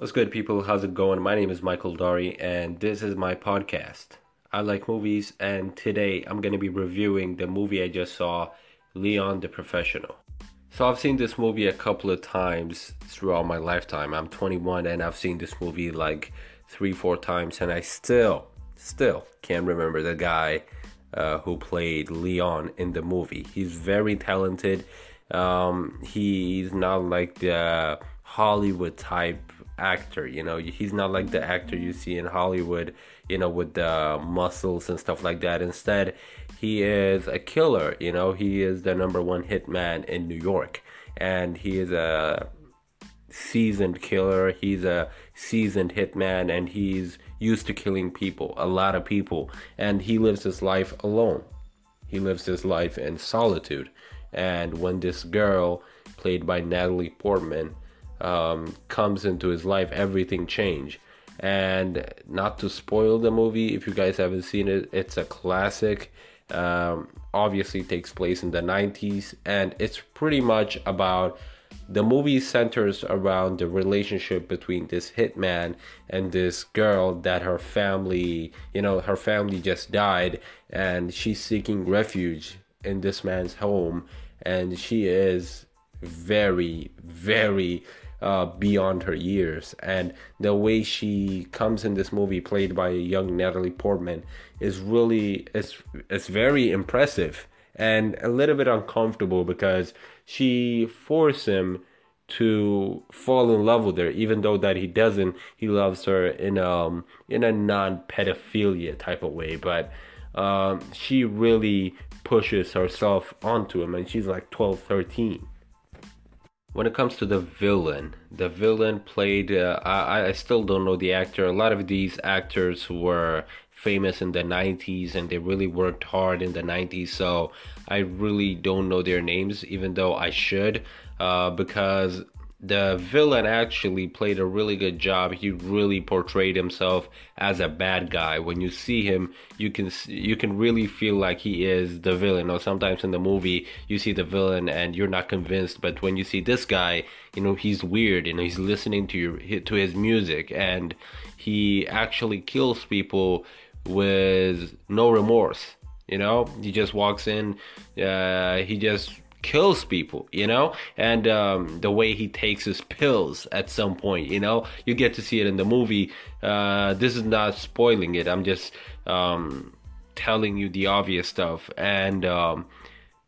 What's good, people? How's it going? My name is Michael Dari, and this is my podcast. I like movies, and today I'm going to be reviewing the movie I just saw, Leon the Professional. So, I've seen this movie a couple of times throughout my lifetime. I'm 21, and I've seen this movie like three, four times, and I still, still can't remember the guy uh, who played Leon in the movie. He's very talented. Um, he's not like the Hollywood type actor. You know, he's not like the actor you see in Hollywood, you know, with the muscles and stuff like that. Instead, he is a killer. You know, he is the number one hitman in New York, and he is a seasoned killer. He's a seasoned hitman, and he's used to killing people, a lot of people, and he lives his life alone. He lives his life in solitude. And when this girl, played by Natalie Portman, um, comes into his life, everything change. And not to spoil the movie, if you guys haven't seen it, it's a classic. Um, obviously, takes place in the 90s, and it's pretty much about the movie centers around the relationship between this hitman and this girl that her family, you know, her family just died, and she's seeking refuge in this man's home, and she is very, very uh, beyond her years. And the way she comes in this movie, played by young Natalie Portman, is really it's it's very impressive and a little bit uncomfortable because she forced him to fall in love with her, even though that he doesn't. He loves her in um in a non pedophilia type of way, but um, she really pushes herself onto him, and she's like 12, 13 when it comes to the villain, the villain played. Uh, I I still don't know the actor. A lot of these actors were famous in the 90s and they really worked hard in the 90s. So I really don't know their names, even though I should, uh, because the villain actually played a really good job. He really portrayed himself as a bad guy. When you see him, you can you can really feel like he is the villain. Or sometimes in the movie, you see the villain and you're not convinced. But when you see this guy, you know he's weird. You know he's listening to your to his music and he actually kills people with no remorse. You know, he just walks in. Uh, he just kills people, you know, and um, the way he takes his pills at some point, you know, you get to see it in the movie. Uh, this is not spoiling it. I'm just um, telling you the obvious stuff, and um,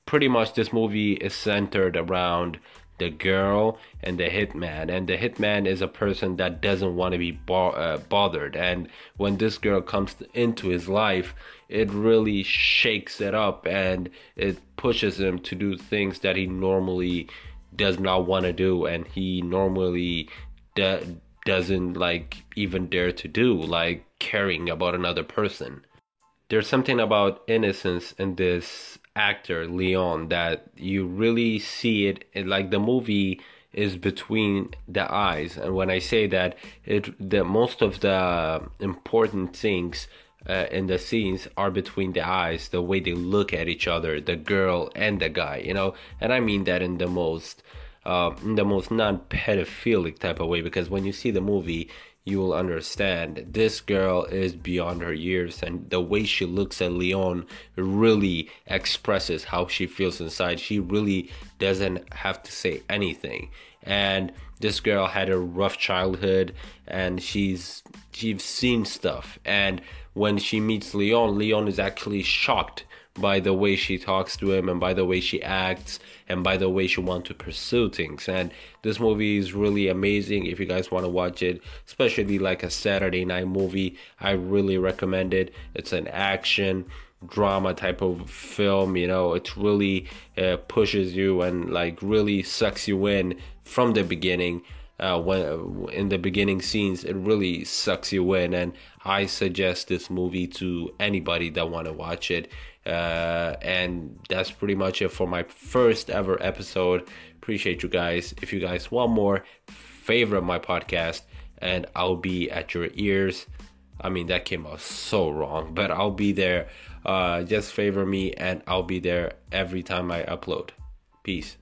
pretty much this movie is centered around the girl and the hitman. And the hitman is a person that doesn't want to be bo- uh, bothered. And when this girl comes into his life it really shakes it up and it pushes him to do things that he normally does not want to do and he normally de- doesn't like even dare to do like caring about another person there's something about innocence in this actor Leon that you really see it, like the movie is between the eyes. And when i say that it the most of the important things uh, in the scenes are between the eyes the way they look at each other the girl and the guy you know? And i mean that in the most uh, in the most non-pedophilic type of way because when you see the movie you will understand this girl is beyond her years and the way she looks at Leon really expresses how she feels inside. She really doesn't have to say anything. And this girl had a rough childhood and she's she's seen stuff and when she meets Leon, Leon is actually shocked by the way she talks to him and by the way she acts and by the way she wants to pursue things. And this movie is really amazing. If you guys want to watch it, especially like a Saturday night movie, I really recommend it. It's an action drama type of film you know it really uh, pushes you and like really sucks you in from the beginning uh, when in the beginning scenes it really sucks you in. And i suggest this movie to anybody that want to watch it. Uh, and that's pretty much it for my first ever episode. Appreciate you guys. If you guys want more favorite my podcast and i'll be at your ears. I mean that came out so wrong but i'll be there. Uh, just favor me and i'll be there every time i upload. Peace